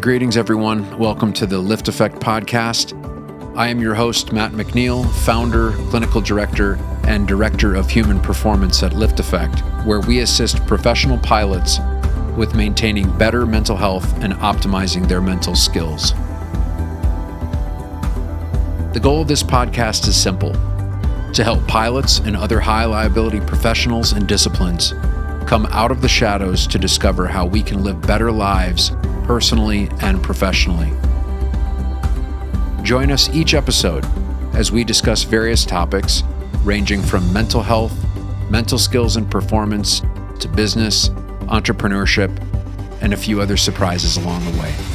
Greetings, everyone. Welcome to the LiftAffect podcast. I am your host, Matt McNeil, founder, clinical director, and director of human performance at LiftAffect, where we assist professional pilots with maintaining better mental health and optimizing their mental skills. The goal of this podcast is simple to help pilots and other high liability professionals and disciplines come out of the shadows to discover how we can live better lives personally and professionally. Join us each episode as we discuss various topics ranging from mental health, mental skills and performance, to business, entrepreneurship, and a few other surprises along the way.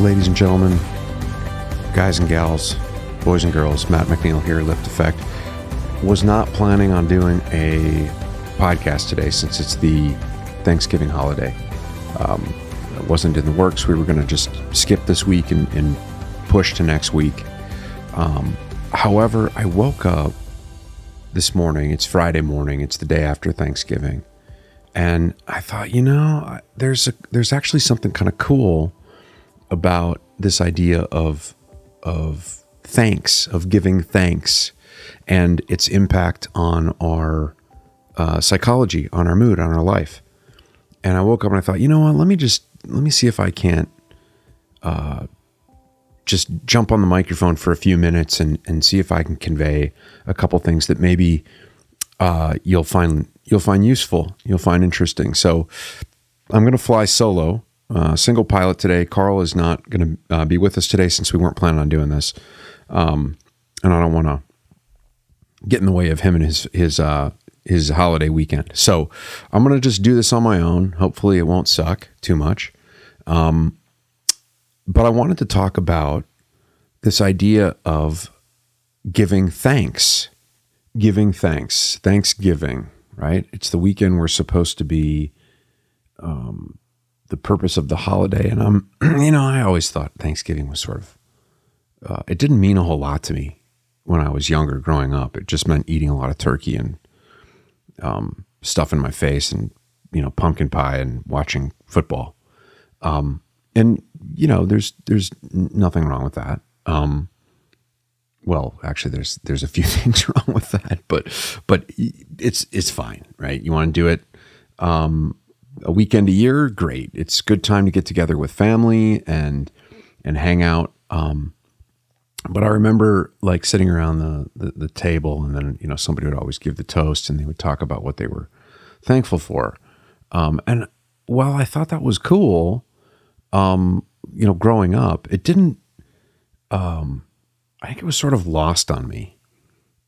Ladies and gentlemen, guys and gals, boys and girls, Matt McNeil here, LiftAffect. Was not planning on doing a podcast today since it's the Thanksgiving holiday. Um, it wasn't in the works. We were going to just skip this week and, and, push to next week. Um, however, I woke up this morning. It's Friday morning. It's the day after Thanksgiving, and I thought, you know, there's a there's actually something kind of cool about this idea of of thanks, of giving thanks, and its impact on our uh, psychology, on our mood, on our life. And I woke up and I thought, you know what? Let me just let me see if I can't uh, just jump on the microphone for a few minutes and and see if I can convey a couple things that maybe uh, you'll find you'll find useful, you'll find interesting. So I'm going to fly solo uh, single pilot today. Carl is not going to uh, be with us today since we weren't planning on doing this, um, and I don't want to get in the way of him and his his uh, his holiday weekend. So I'm going to just do this on my own. Hopefully, it won't suck too much. Um, but I wanted to talk about this idea of giving thanks, giving thanks, Thanksgiving. Right? It's the weekend we're supposed to be. Um, the purpose of the holiday. And I'm, you know, I always thought Thanksgiving was sort of, uh, it didn't mean a whole lot to me when I was younger growing up. It just meant eating a lot of turkey and um, stuff in my face and, you know, pumpkin pie and watching football. Um, and, you know, there's, there's nothing wrong with that. Um, well, actually, there's there's a few things wrong with that, but but it's it's fine, right? You want to do it. Um, a weekend a year, great. It's good time to get together with family and and hang out. Um, but I remember like sitting around the, the, the table, and then you know somebody would always give the toast, and they would talk about what they were thankful for. Um, and while I thought that was cool, um, you know, growing up, it didn't. Um, I think it was sort of lost on me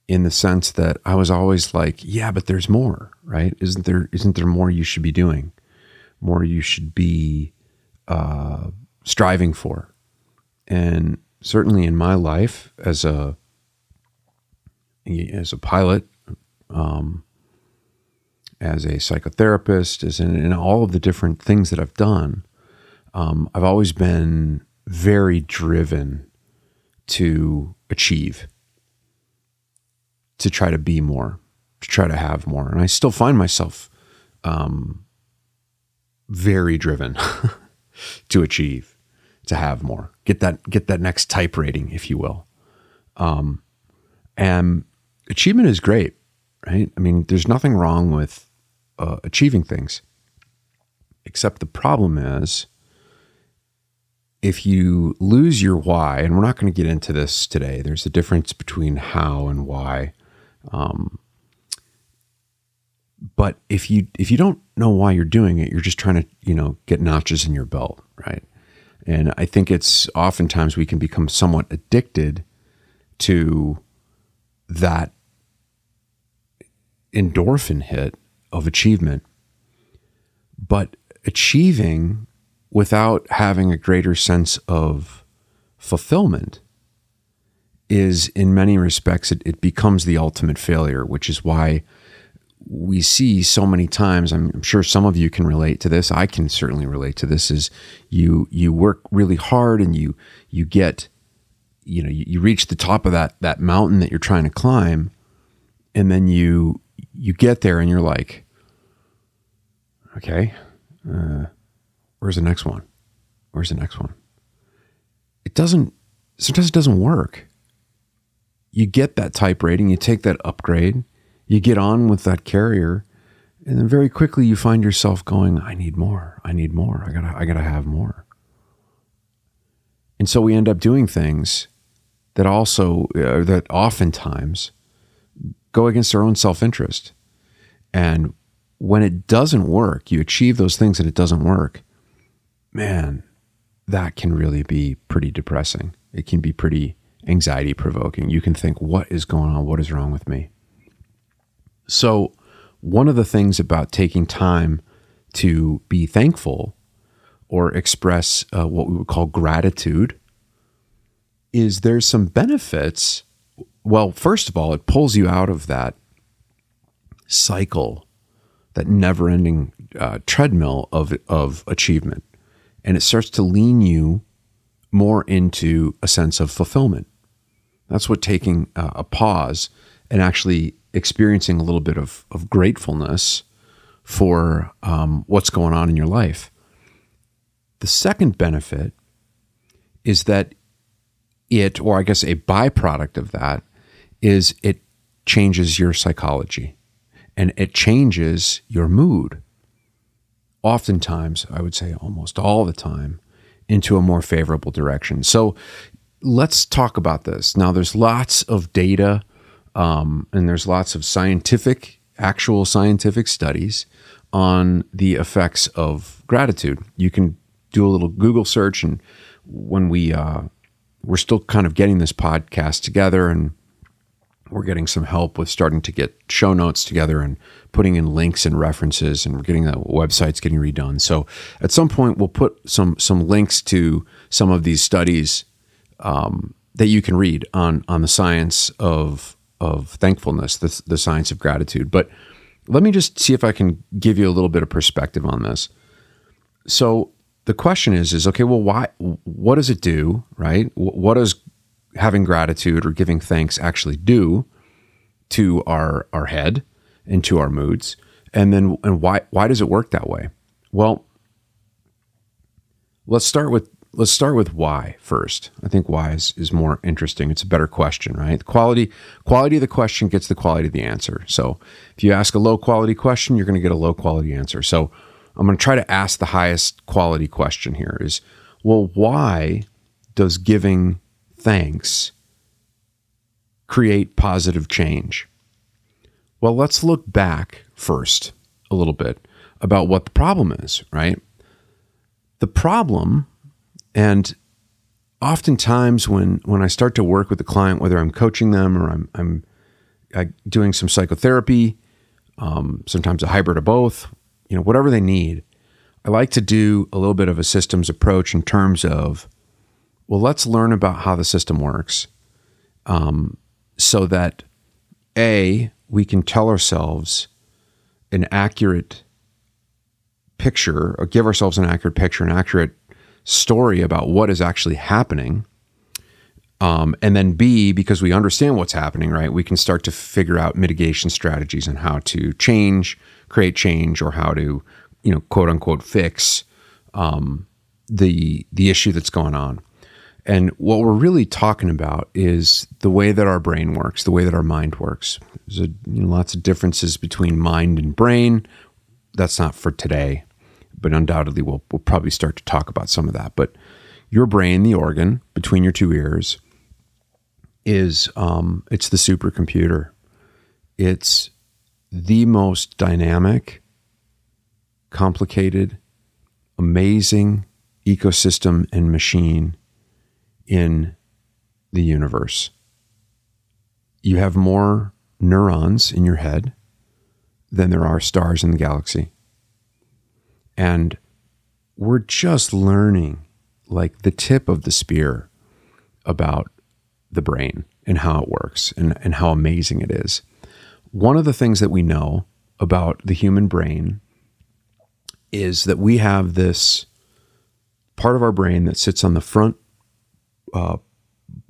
in the sense that I was always like, yeah, but there's more, right? Isn't there isn't there more you should be doing? More you should be uh, striving for. And certainly in my life as a as a pilot, um, as a psychotherapist, as in, in, all of the different things that I've done, um, I've always been very driven to achieve to try to be more, to try to have more. And I still find myself um, very driven to achieve, to have more, get that get that next type rating, if you will. Um, and achievement is great, right? I mean, there's nothing wrong with uh, achieving things, except the problem is if you lose your why, and we're not going to get into this today, there's a difference between how and why. Um, but if you if you don't know why you're doing it, you're just trying to you know get notches in your belt, right? And I think it's oftentimes we can become somewhat addicted to that endorphin hit of achievement. But achieving without having a greater sense of fulfillment is in many respects it, it becomes the ultimate failure which is why we see so many times I'm sure some of you can relate to this I can certainly relate to this is you you work really hard and you you get you know you, you reach the top of that that mountain that you're trying to climb and then you you get there and you're like okay uh, where's the next one? Where's the next one? It doesn't sometimes it doesn't work. You get that type rating you take that upgrade you get on with that carrier and then very quickly you find yourself going i need more. I need more. I gotta i gotta have more. And so we end up doing things that also uh, that oftentimes go against our own self-interest. And when it doesn't work you achieve those things and it doesn't work man that can really be pretty depressing. It can be pretty anxiety provoking you can think what is going on? What is wrong with me so, one of the things about taking time to be thankful or express uh, what we would call gratitude is there's some benefits. Well, first of all, it pulls you out of that cycle, that never ending uh, treadmill of, of achievement. And it starts to lean you more into a sense of fulfillment. That's what taking uh, a pause and actually experiencing a little bit of, of gratefulness for um, what's going on in your life. The second benefit is that it, or I guess a byproduct of that, is it changes your psychology and it changes your mood. Oftentimes, I would say almost all the time, into a more favorable direction. So let's talk about this. Now, there's lots of data um, and there's lots of scientific, actual scientific studies on the effects of gratitude. You can do a little Google search, and when we uh, we're still kind of getting this podcast together, and we're getting some help with starting to get show notes together and putting in links and references, and we're getting the websites getting redone. So at some point, we'll put some some links to some of these studies um, that you can read on on the science of of thankfulness, the, the science of gratitude. But let me just see if I can give you a little bit of perspective on this. So the question is, is okay, well, why, what does it do, right? What does having gratitude or giving thanks actually do to our, our head and to our moods? And then, and why, why does it work that way? Well, let's start with let's start with why first. I think why is, is more interesting. It's a better question, right? The quality quality of the question gets the quality of the answer. So if you ask a low quality question, you're going to get a low quality answer. So I'm going to try to ask the highest quality question here is well, why does giving thanks create positive change? Well, let's look back first a little bit about what the problem is, right? The problem and oftentimes when when I start to work with a client, whether I'm coaching them or I'm I'm I, doing some psychotherapy, um, sometimes a hybrid of both, you know, whatever they need, I like to do a little bit of a systems approach in terms of, well, let's learn about how the system works, um, so that a we can tell ourselves an accurate picture or give ourselves an accurate picture, an accurate story about what is actually happening. Um, and then B, because we understand what's happening, right, we can start to figure out mitigation strategies and how to change, create change, or how to, you know, quote unquote, fix um, the the issue that's going on. And what we're really talking about is the way that our brain works, the way that our mind works. There's a, you know, lots of differences between mind and brain. That's not for today but undoubtedly we'll, we'll probably start to talk about some of that. But your brain, the organ between your two ears, is um, it's the supercomputer. It's the most dynamic, complicated, amazing ecosystem and machine in the universe. You have more neurons in your head than there are stars in the galaxy. And we're just learning like the tip of the spear about the brain and how it works and, and how amazing it is. One of the things that we know about the human brain is that we have this part of our brain that sits on the front, uh,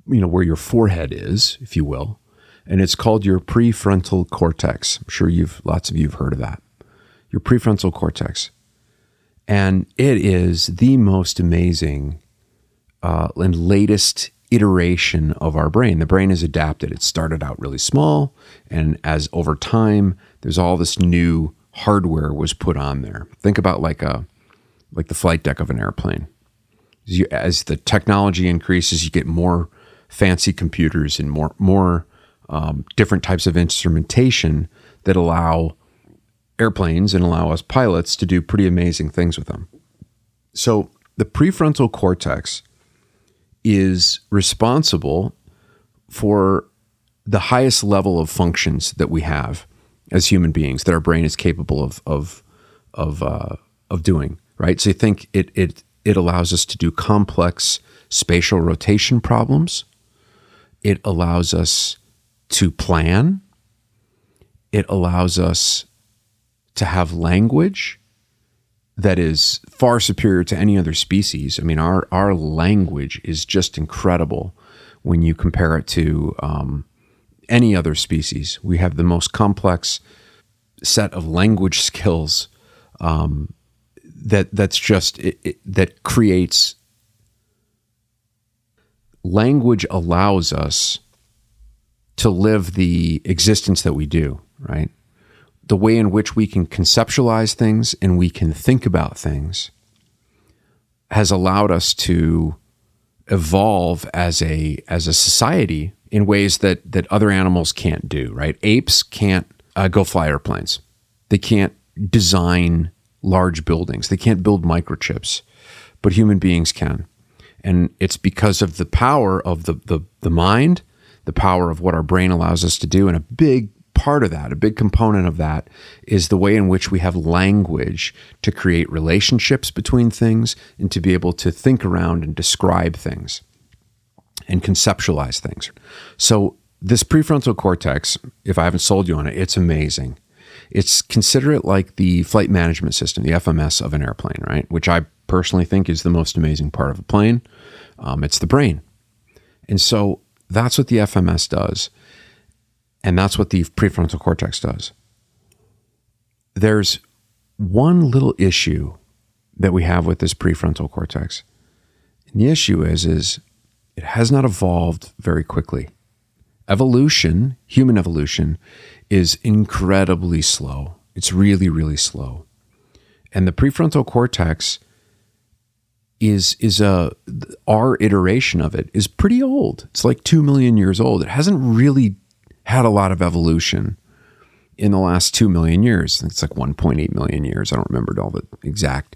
you know, where your forehead is, if you will, and it's called your prefrontal cortex. I'm sure you've lots of you have heard of that. Your prefrontal cortex, and it is the most amazing uh, and latest iteration of our brain. The brain is adapted. It started out really small, and as over time, there's all this new hardware was put on there. Think about like a like the flight deck of an airplane. As, you, as the technology increases, you get more fancy computers and more more um, different types of instrumentation that allow airplanes and allow us pilots to do pretty amazing things with them. So the prefrontal cortex is responsible for the highest level of functions that we have as human beings that our brain is capable of of of uh, of doing. Right. So you think it it it allows us to do complex spatial rotation problems. It allows us to plan. It allows us to have language that is far superior to any other species. I mean, our our language is just incredible when you compare it to um, any other species. We have the most complex set of language skills um, that that's just it, it, that creates language allows us to live the existence that we do, right? The way in which we can conceptualize things and we can think about things has allowed us to evolve as a as a society in ways that that other animals can't do, right? Apes can't uh, go fly airplanes. They can't design large buildings. They can't build microchips, but human beings can. And it's because of the power of the, the, the mind, the power of what our brain allows us to do. And a big part of that, a big component of that, is the way in which we have language to create relationships between things and to be able to think around and describe things and conceptualize things. So, this prefrontal cortex, if I haven't sold you on it, it's amazing. It's consider it like the flight management system, the FMS of an airplane, right? Which I personally think is the most amazing part of a plane. Um, it's the brain. And so that's what the FMS does. And that's what the prefrontal cortex does. There's one little issue that we have with this prefrontal cortex. And the issue is, is it has not evolved very quickly. Evolution, human evolution, is incredibly slow. It's really, really slow. And the prefrontal cortex is is a our iteration of it is pretty old. It's like 2 million years old. It hasn't really had a lot of evolution in the last 2 million years. It's like 1.8 million years. I don't remember all the exact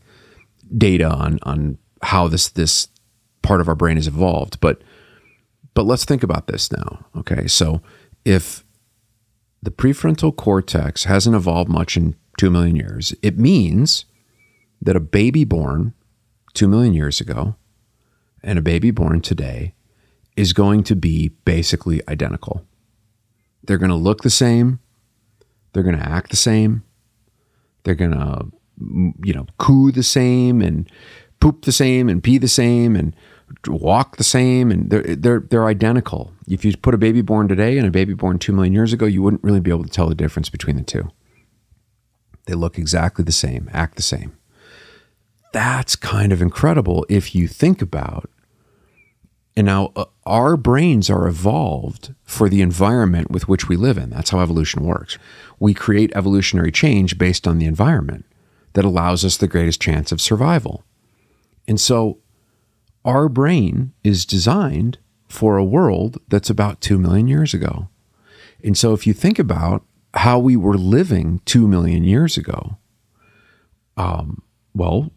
data on on how this this part of our brain has evolved, but but let's think about this now. Okay? So if the prefrontal cortex hasn't evolved much in 2 million years, it means that a baby born 2 million years ago and a baby born today is going to be basically identical. They're going to look the same, they're going to act the same, they're going to you know, coo the same and poop the same and pee the same and walk the same and they're, they're, they're identical. If you put a baby born today and a baby born 2 million years ago, you wouldn't really be able to tell the difference between the two. They look exactly the same, act the same. That's kind of incredible if you think about and now uh, our brains are evolved for the environment with which we live in. That's how evolution works. We create evolutionary change based on the environment that allows us the greatest chance of survival. And so our brain is designed for a world that's about 2 million years ago. And so if you think about how we were living 2 million years ago, um, well,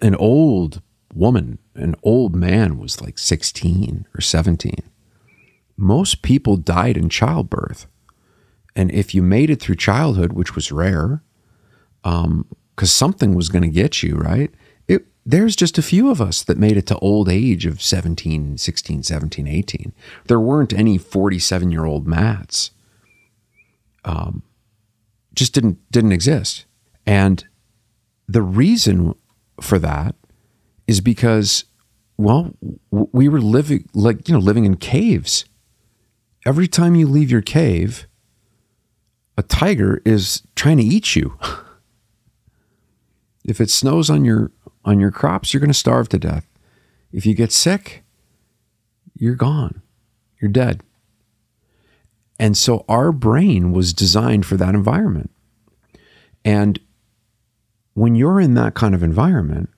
an old woman, an old man was like 16 or 17. Most people died in childbirth. And if you made it through childhood, which was rare, because um, something was going to get you, right? there's just a few of us that made it to old age of 17, 16, 17, 18. There weren't any 47 year old Matts. Um, just didn't didn't exist. And the reason for that is because well, we were living like, you know, living in caves. Every time you leave your cave, a tiger is trying to eat you. if it snows on your on your crops, you're going to starve to death. If you get sick, you're gone. You're dead. And so our brain was designed for that environment. And when you're in that kind of environment,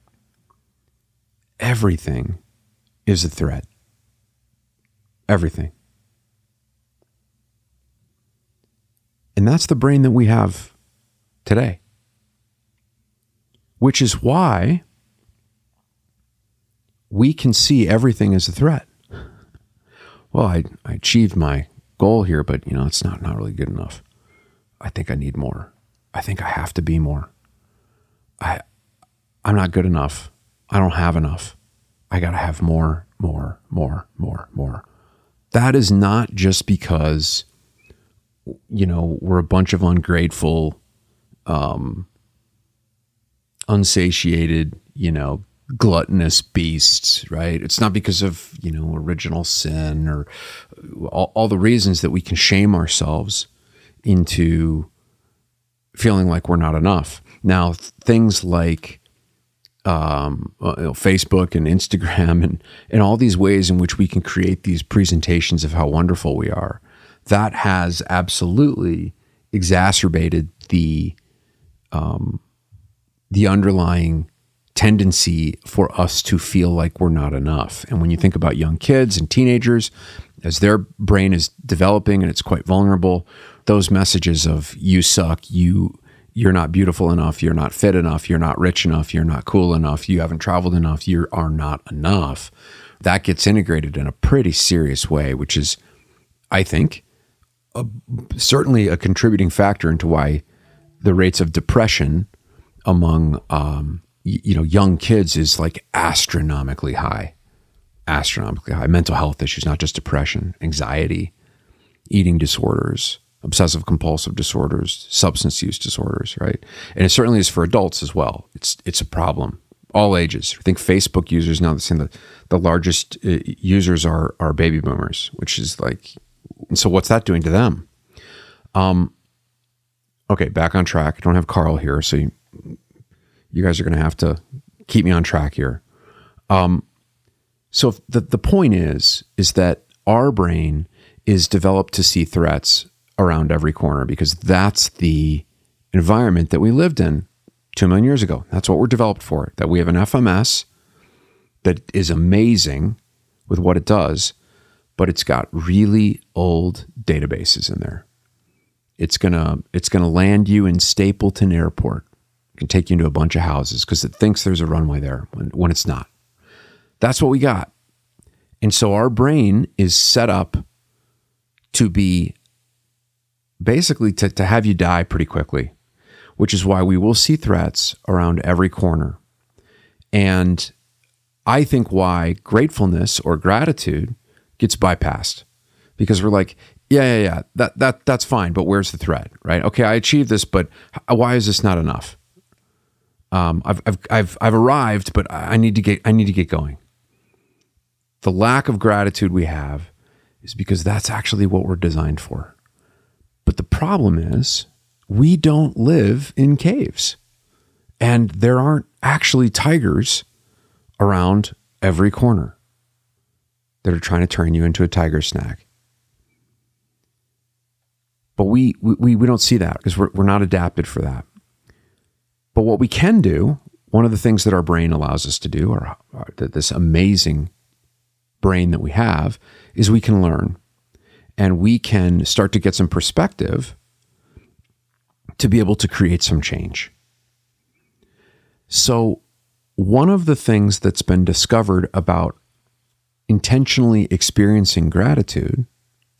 everything is a threat. Everything. And that's the brain that we have today. Which is why we can see everything as a threat. Well, I, I achieved my goal here, but you know, it's not, not really good enough. I think I need more. I think I have to be more. I I'm not good enough. I don't have enough. I got to have more, more, more, more, more. That is not just because, you know, we're a bunch of ungrateful, um, unsatiated, you know, gluttonous beasts, right? It's not because of, you know, original sin or all, all the reasons that we can shame ourselves into feeling like we're not enough. Now, things like um, uh, you know, Facebook and Instagram and, and all these ways in which we can create these presentations of how wonderful we are. That has absolutely exacerbated the um, the underlying tendency for us to feel like we're not enough. And when you think about young kids and teenagers, as their brain is developing and it's quite vulnerable, those messages of you suck, you you're not beautiful enough, you're not fit enough, you're not rich enough, you're not cool enough, you haven't traveled enough, you are not enough. That gets integrated in a pretty serious way, which is, I think, a, certainly a contributing factor into why the rates of depression among um, y- you know young kids is like astronomically high, astronomically high. Mental health issues, not just depression, anxiety, eating disorders, obsessive compulsive disorders, substance use disorders, right? And it certainly is for adults as well. It's it's a problem, all ages. I think Facebook users now the the largest uh, users are are baby boomers, which is like, so what's that doing to them? Um, okay, back on track. I don't have Carl here, so you, you guys are going to have to keep me on track here. Um, so the the point is is that our brain is developed to see threats around every corner because that's the environment that we lived in two million years ago. That's what we're developed for. That we have an FMS that is amazing with what it does, but it's got really old databases in there. It's gonna it's gonna land you in Stapleton Airport. It can take you into a bunch of houses because it thinks there's a runway there when, when it's not. That's what we got. And so our brain is set up to be basically to, to have you die pretty quickly, which is why we will see threats around every corner. And I think why gratefulness or gratitude gets bypassed because we're like, yeah, yeah, yeah, that, that, that's fine, but where's the threat, right? Okay, I achieved this, but why is this not enough? Um, I've, I've, I've, I've arrived, but I need to get, I need to get going. The lack of gratitude we have is because that's actually what we're designed for. But the problem is, we don't live in caves. And there aren't actually tigers around every corner that are trying to turn you into a tiger snack. But we, we, we don't see that because we're, we're not adapted for that. But what we can do, one of the things that our brain allows us to do, or, uh, or this amazing brain that we have, is we can learn and we can start to get some perspective to be able to create some change. So, one of the things that's been discovered about intentionally experiencing gratitude,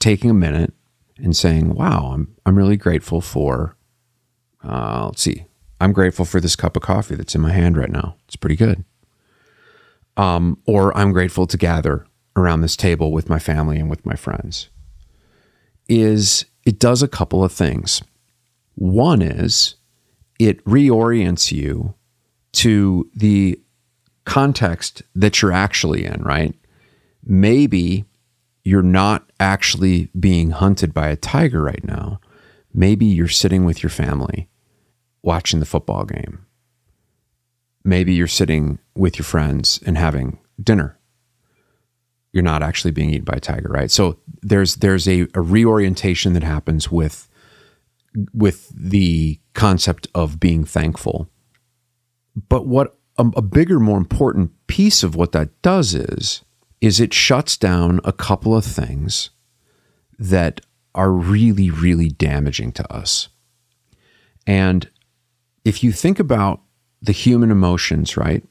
taking a minute and saying, wow, I'm, I'm really grateful for, uh, let's see, I'm grateful for this cup of coffee that's in my hand right now. It's pretty good. Um, or I'm grateful to gather around this table with my family and with my friends is it does a couple of things. One is it reorients you to the context that you're actually in, right? Maybe you're not actually being hunted by a tiger right now. Maybe you're sitting with your family watching the football game. Maybe you're sitting with your friends and having dinner. You're not actually being eaten by a tiger, right? So there's there's a, a reorientation that happens with with the concept of being thankful. But what a, a bigger, more important piece of what that does is is it shuts down a couple of things that are really, really damaging to us. And if you think about the human emotions, right?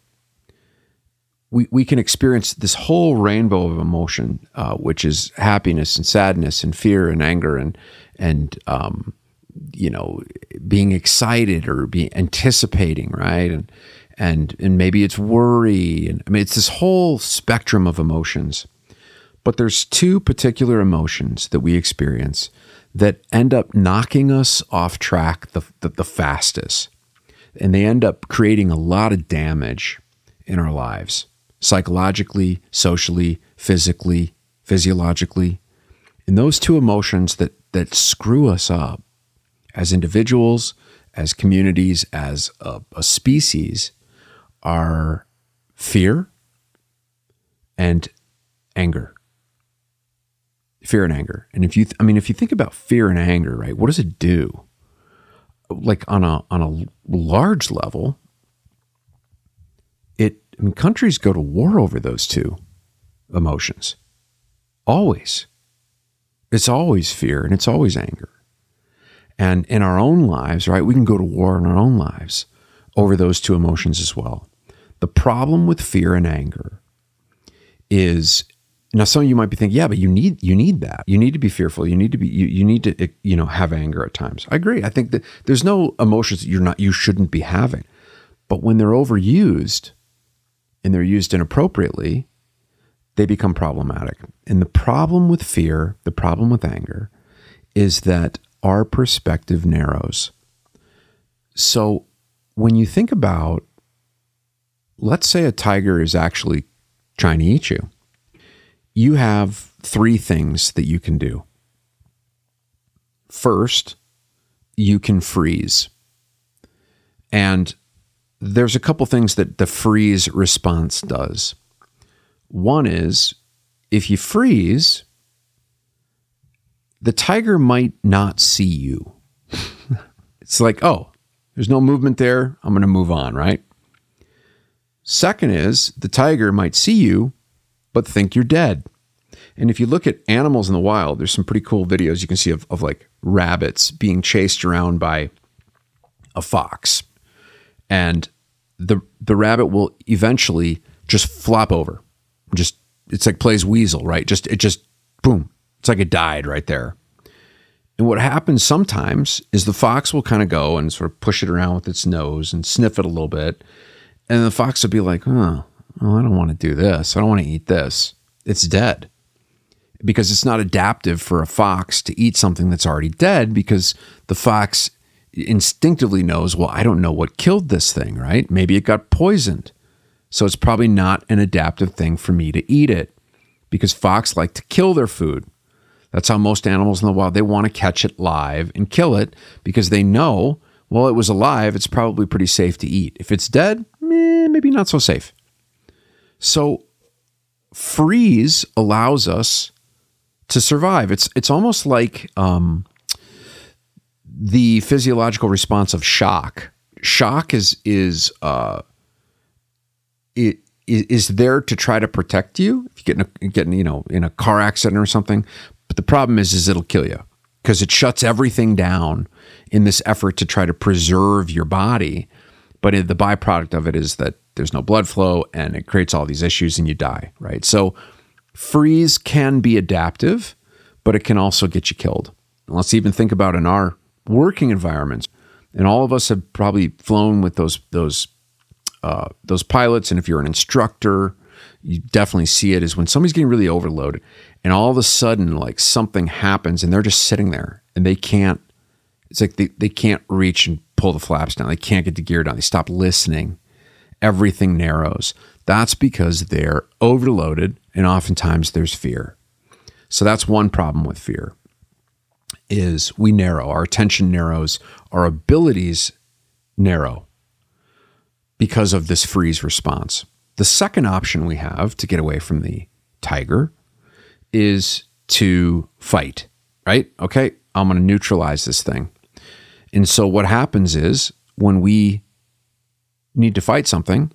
We, we can experience this whole rainbow of emotion, uh, which is happiness and sadness and fear and anger and and um, you know being excited or be anticipating, right? And and and maybe it's worry and I mean it's this whole spectrum of emotions. But there's two particular emotions that we experience that end up knocking us off track the, the, the fastest. And they end up creating a lot of damage in our lives psychologically, socially, physically, physiologically. And those two emotions that, that screw us up as individuals, as communities, as a, a species are fear and anger. Fear and anger. And if you, th- I mean, if you think about fear and anger, right, what does it do? Like on a on a large level. I mean, countries go to war over those two emotions. Always. It's always fear and it's always anger. And in our own lives, right, we can go to war in our own lives over those two emotions as well. The problem with fear and anger is now some of you might be thinking, yeah, but you need you need that. You need to be fearful. You need to be you, you need to eh, you know have anger at times. I agree. I think that there's no emotions that you're not you shouldn't be having. But when they're overused and they're used inappropriately, they become problematic. And the problem with fear, the problem with anger is that our perspective narrows. So when you think about let's say a tiger is actually trying to eat you. You have three things that you can do. First, you can freeze. And there's a couple things that the freeze response does. One is if you freeze, the tiger might not see you. it's like, oh, there's no movement there. I'm going to move on, right? Second is the tiger might see you, but think you're dead. And if you look at animals in the wild, there's some pretty cool videos you can see of, of like rabbits being chased around by a fox. And the the rabbit will eventually just flop over. Just it's like plays weasel, right? Just it just boom. It's like it died right there. And what happens sometimes is the fox will kind of go and sort of push it around with its nose and sniff it a little bit and the fox will be like, oh, well, I don't want to do this. I don't want to eat this. It's dead. Because it's not adaptive for a fox to eat something that's already dead because the fox instinctively knows, well, I don't know what killed this thing, right? Maybe it got poisoned. So it's probably not an adaptive thing for me to eat it because fox like to kill their food. That's how most animals in the wild, they want to catch it live and kill it because they know, well, it was alive, it's probably pretty safe to eat. If it's dead, eh, maybe not so safe. So freeze allows us to survive. It's it's almost like um, the physiological response of shock. Shock is is uh, it is there to try to protect you if you get in a, get in, you know in a car accident or something. But the problem is is it'll kill you because it shuts everything down in this effort to try to preserve your body but the byproduct of it is that there's no blood flow and it creates all these issues and you die, right? So freeze can be adaptive, but it can also get you killed. And let's even think about in our working environments. And all of us have probably flown with those those uh, those pilots. And if you're an instructor, you definitely see it is when somebody's getting really overloaded, and all of a sudden, like something happens, and they're just sitting there, and they can't it's like they, they can't reach and pull the flaps down. They can't get the gear down. They stop listening. Everything narrows. That's because they're overloaded and oftentimes there's fear. So that's one problem with fear is we narrow, our attention narrows, our abilities narrow because of this freeze response. The second option we have to get away from the tiger is to fight, right? Okay, I'm going to neutralize this thing. And so what happens is when we need to fight something,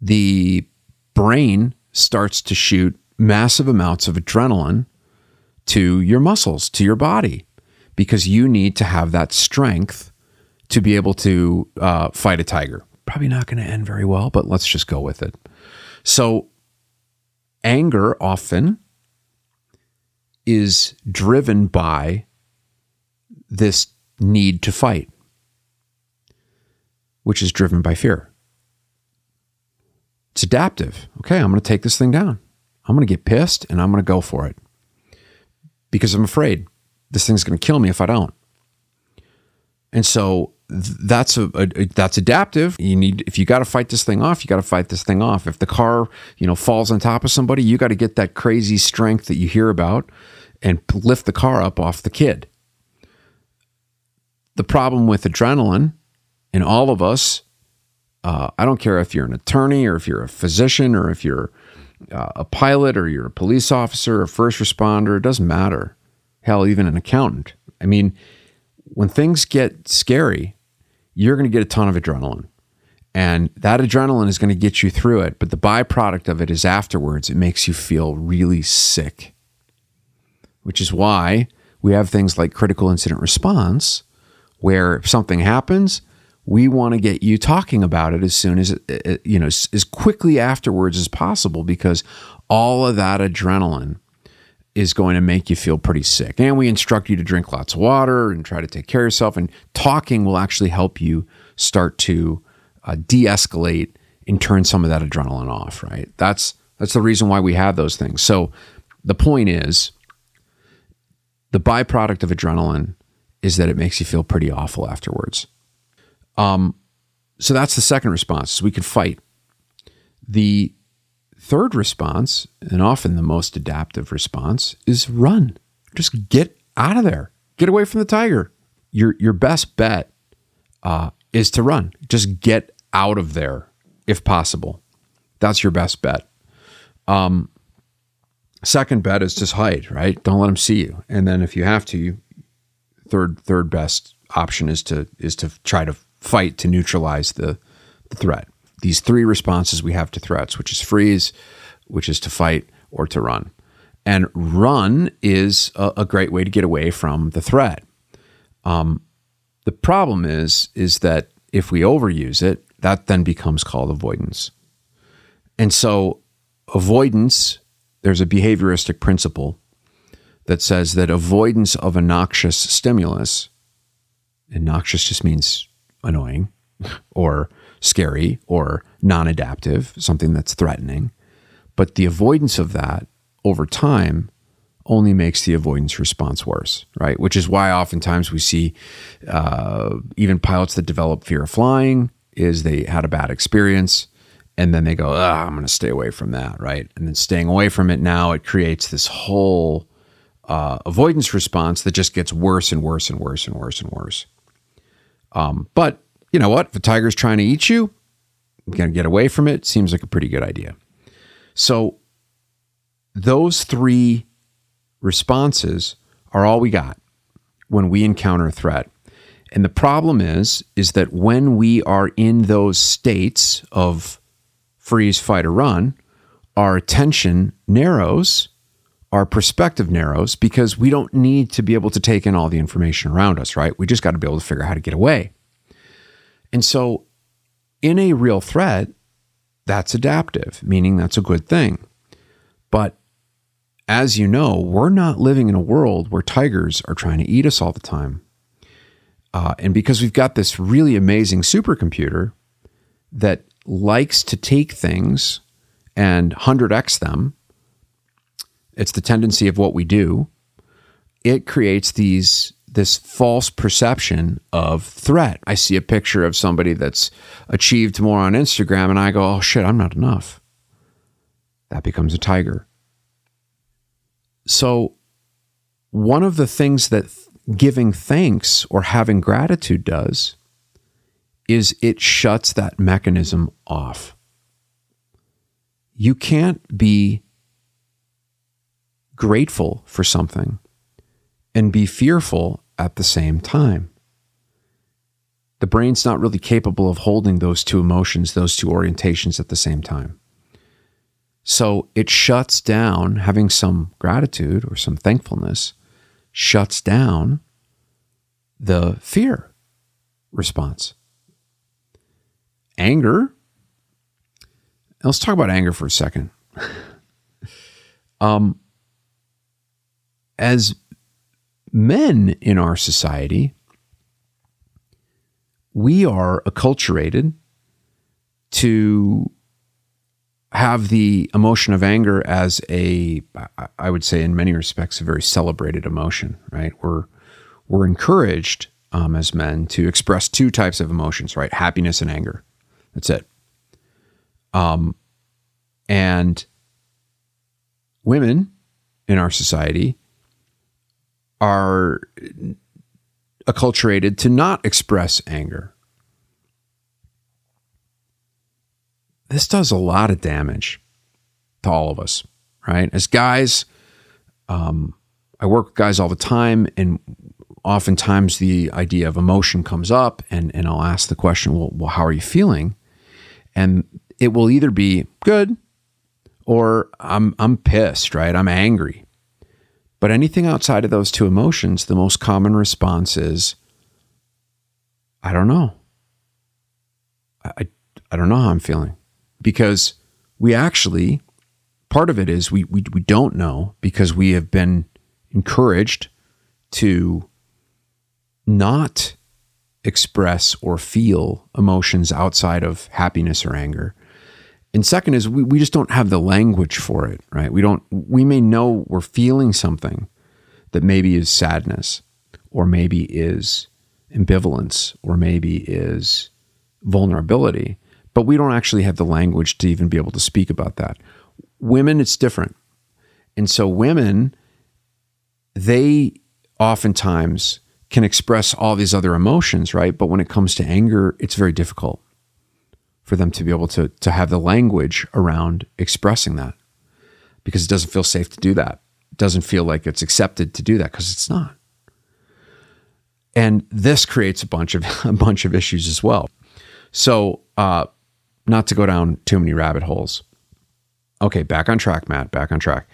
the brain starts to shoot massive amounts of adrenaline to your muscles, to your body, because you need to have that strength to be able to uh, fight a tiger. Probably not going to end very well, but let's just go with it. So, anger often is driven by this need to fight, which is driven by fear. It's adaptive. Okay, I'm going to take this thing down. I'm going to get pissed and I'm going to go for it because I'm afraid this thing's going to kill me if I don't. And so that's a, a, that's adaptive. You need if you got to fight this thing off, you got to fight this thing off. If the car you know falls on top of somebody, you got to get that crazy strength that you hear about and lift the car up off the kid. The problem with adrenaline in all of us, uh, I don't care if you're an attorney or if you're a physician or if you're uh, a pilot or you're a police officer, a first responder, it doesn't matter. Hell, even an accountant. I mean, when things get scary, you're going to get a ton of adrenaline. And that adrenaline is going to get you through it. But the byproduct of it is afterwards, it makes you feel really sick, which is why we have things like critical incident response, where if something happens, we want to get you talking about it as soon as you know as quickly afterwards as possible because all of that adrenaline is going to make you feel pretty sick. And we instruct you to drink lots of water and try to take care of yourself and talking will actually help you start to uh, de-escalate and turn some of that adrenaline off right? That's that's the reason why we have those things. So the point is the byproduct of adrenaline is that it makes you feel pretty awful afterwards um, so that's the second response. We can fight. The third response, and often the most adaptive response, is run. Just get out of there. Get away from the tiger. Your your best bet uh, is to run. Just get out of there if possible. That's your best bet. Um, second bet is just hide. Right. Don't let them see you. And then if you have to, third third best option is to is to try to fight to neutralize the, the threat. These three responses we have to threats, which is freeze, which is to fight, or to run. And run is a, a great way to get away from the threat. Um, the problem is is that if we overuse it, that then becomes called avoidance. And so, avoidance, there's a behavioristic principle that says that avoidance of a noxious stimulus, and noxious just means annoying or scary or non adaptive, something that's threatening. But the avoidance of that over time only makes the avoidance response worse, right? Which is why oftentimes we see uh, even pilots that develop fear of flying is they had a bad experience and then they go, I'm going to stay away from that, right? And then staying away from it now, it creates this whole uh, avoidance response that just gets worse and worse and worse and worse and worse. Um, but you know what? If a tiger's trying to eat you, you're going to get away from it. Seems like a pretty good idea. So those three responses are all we got when we encounter a threat. And the problem is is that when we are in those states of freeze, fight or run, our attention narrows, our perspective narrows because we don't need to be able to take in all the information around us, right? We just got to be able to figure out how to get away. And so, in a real threat, that's adaptive, meaning that's a good thing. But as you know, we're not living in a world where tigers are trying to eat us all the time. Uh, and because we've got this really amazing supercomputer that likes to take things and 100x them, it's the tendency of what we do. It creates these this false perception of threat. I see a picture of somebody that's achieved more on Instagram and I go, "Oh shit, I'm not enough." That becomes a tiger. So one of the things that giving thanks or having gratitude does is it shuts that mechanism off. You can't be grateful for something and be fearful at the same time. The brain's not really capable of holding those two emotions, those two orientations at the same time. So it shuts down, having some gratitude or some thankfulness, shuts down the fear response. Anger. Let's talk about anger for a second. um, as men in our society, we are acculturated to have the emotion of anger as a, I would say, in many respects, a very celebrated emotion. Right? We're we're encouraged um, as men to express two types of emotions, right? Happiness and anger. That's it. Um, and women in our society are acculturated to not express anger. This does a lot of damage to all of us, right? As guys, um, I work with guys all the time, and oftentimes the idea of emotion comes up, and, and I'll ask the question, well, well, how are you feeling? And it will either be good or I'm, I'm pissed, right? I'm angry. But anything outside of those two emotions, the most common response is, I don't know. I, I don't know how I'm feeling. Because we actually, part of it is we, we, we don't know because we have been encouraged to not express or feel emotions outside of happiness or anger. And second is we, we just don't have the language for it, right? We don't, we may know we're feeling something that maybe is sadness or maybe is ambivalence or maybe is vulnerability, but we don't actually have the language to even be able to speak about that. Women, it's different. And so women, they oftentimes can express all these other emotions, right? But when it comes to anger, it's very difficult for them to be able to, to have the language around expressing that because it doesn't feel safe to do that. It doesn't feel like it's accepted to do that because it's not. And this creates a bunch of a bunch of issues as well. So, uh, not to go down too many rabbit holes. Okay, back on track, Matt. Back on track.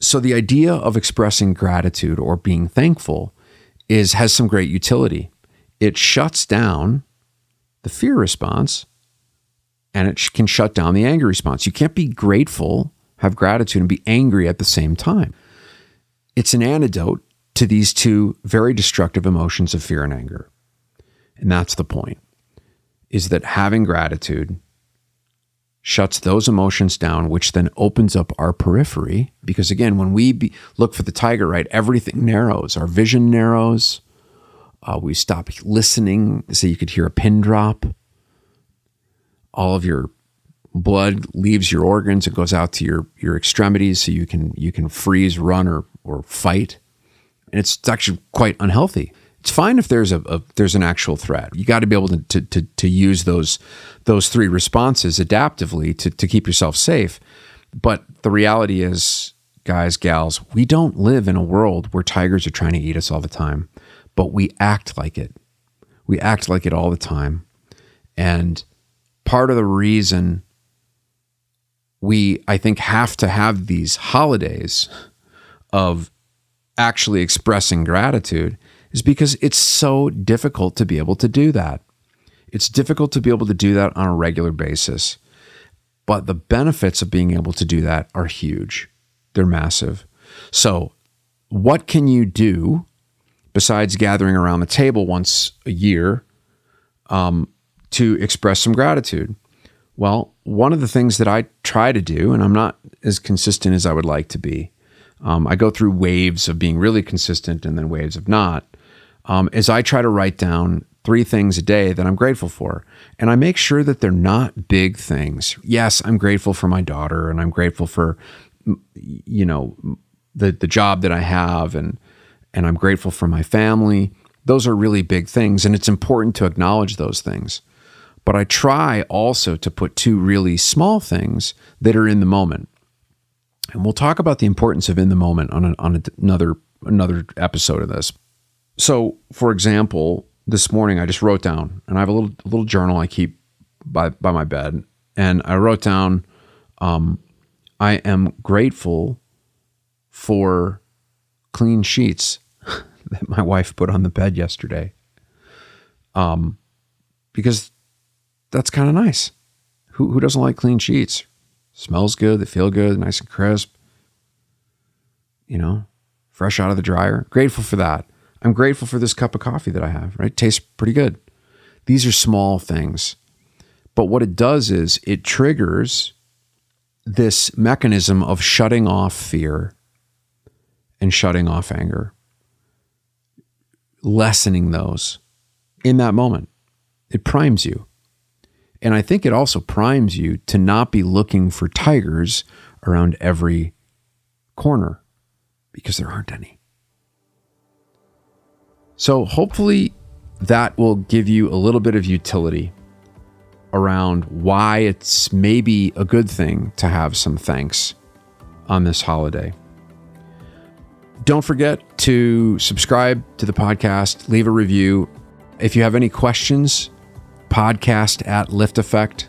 So the idea of expressing gratitude or being thankful is has some great utility. It shuts down the fear response and it can shut down the anger response. You can't be grateful, have gratitude, and be angry at the same time. It's an antidote to these two very destructive emotions of fear and anger. And that's the point is that having gratitude shuts those emotions down, which then opens up our periphery. Because again, when we be, look for the tiger, right, everything narrows. Our vision narrows. Uh, we stop listening. So you could hear a pin drop all of your blood leaves your organs and goes out to your your extremities so you can you can freeze run or or fight. And it's, actually quite unhealthy. It's fine if there's a, a there's an actual threat. You got to be able to, to, to to use those those three responses adaptively to to keep yourself safe. But the reality is guys gals we don't live in a world where tigers are trying to eat us all the time but we act like it. We act like it all the time. And part of the reason we, I think, have to have these holidays of actually expressing gratitude is because it's so difficult to be able to do that. It's difficult to be able to do that on a regular basis. But the benefits of being able to do that are huge, they're massive. So, what can you do besides gathering around the table once a year um, to express some gratitude? Well, one of the things that I try to do, and I'm not as consistent as I would like to be, um, I go through waves of being really consistent and then waves of not. um, is I try to write down three things a day that I'm grateful for. And I make sure that they're not big things. Yes, I'm grateful for my daughter and I'm grateful for you know the the job that I have and and I'm grateful for my family. Those are really big things and it's important to acknowledge those things. But I try also to put two really small things that are in the moment. And we'll talk about the importance of in the moment on, a, on another another episode of this. So, for example, this morning I just wrote down, and I have a little a little journal I keep by by my bed, and I wrote down, um, I am grateful for clean sheets that my wife put on the bed yesterday. Um, because that's kind of nice. Who who doesn't like clean sheets? Smells good, they feel good, nice and crisp. You know, fresh out of the dryer. Grateful for that. I'm grateful for this cup of coffee that I have, right? Tastes pretty good. These are small things. But what it does is it triggers this mechanism of shutting off fear and shutting off anger, lessening those in that moment. It primes you. And I think it also primes you to not be looking for tigers around every corner because there aren't any. So hopefully that will give you a little bit of utility around why it's maybe a good thing to have some thanks on this holiday. Don't forget to subscribe to the podcast, leave a review. If you have any questions, podcast at liftaffect,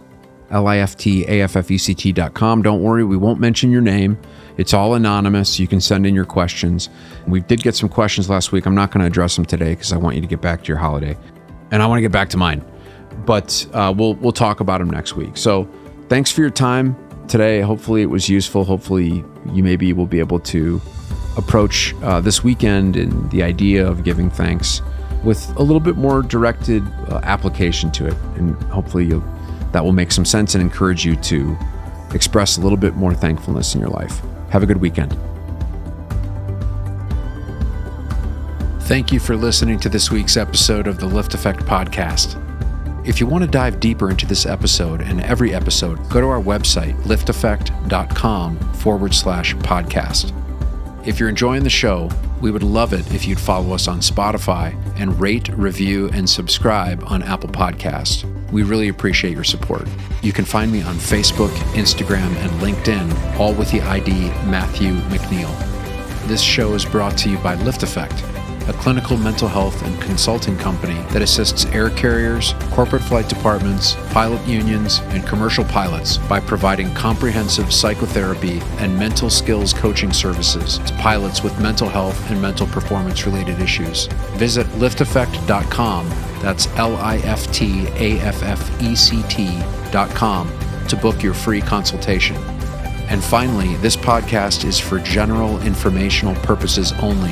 L-I-F-T-A-F-F-E-C-T dot com. Don't worry, we won't mention your name. It's all anonymous. You can send in your questions. We did get some questions last week. I'm not going to address them today because I want you to get back to your holiday, and I want to get back to mine. But uh, we'll we'll talk about them next week. So thanks for your time today. Hopefully it was useful. Hopefully you maybe will be able to approach uh, this weekend and the idea of giving thanks with a little bit more directed uh, application to it, and hopefully that will make some sense and encourage you to express a little bit more thankfulness in your life. Have a good weekend. Thank you for listening to this week's episode of the LiftAffect Podcast. If you want to dive deeper into this episode and every episode, go to our website, liftaffect.com forward slash podcast. If you're enjoying the show, we would love it if you'd follow us on Spotify and rate, review, and subscribe on Apple Podcasts. We really appreciate your support. You can find me on Facebook, Instagram, and LinkedIn, all with the ID Matthew McNeil. This show is brought to you by LiftAffect, a clinical mental health and consulting company that assists air carriers, corporate flight departments, pilot unions, and commercial pilots by providing comprehensive psychotherapy and mental skills coaching services to pilots with mental health and mental performance related issues. Visit liftaffect.com that's L I F T A F F E C T.com, to book your free consultation. And finally, this podcast is for general informational purposes only.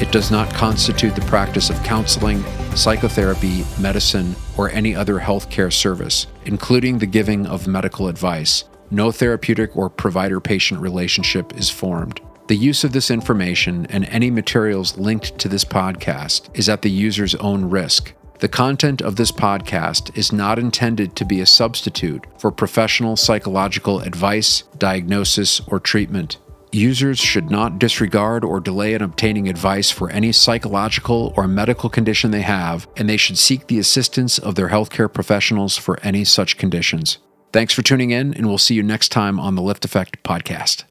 It does not constitute the practice of counseling, psychotherapy, medicine, or any other healthcare service, including the giving of medical advice. No therapeutic or provider patient relationship is formed. The use of this information and any materials linked to this podcast is at the user's own risk. The content of this podcast is not intended to be a substitute for professional psychological advice, diagnosis, or treatment. Users should not disregard or delay in obtaining advice for any psychological or medical condition they have, and they should seek the assistance of their healthcare professionals for any such conditions. Thanks for tuning in, and we'll see you next time on the LiftAffect podcast.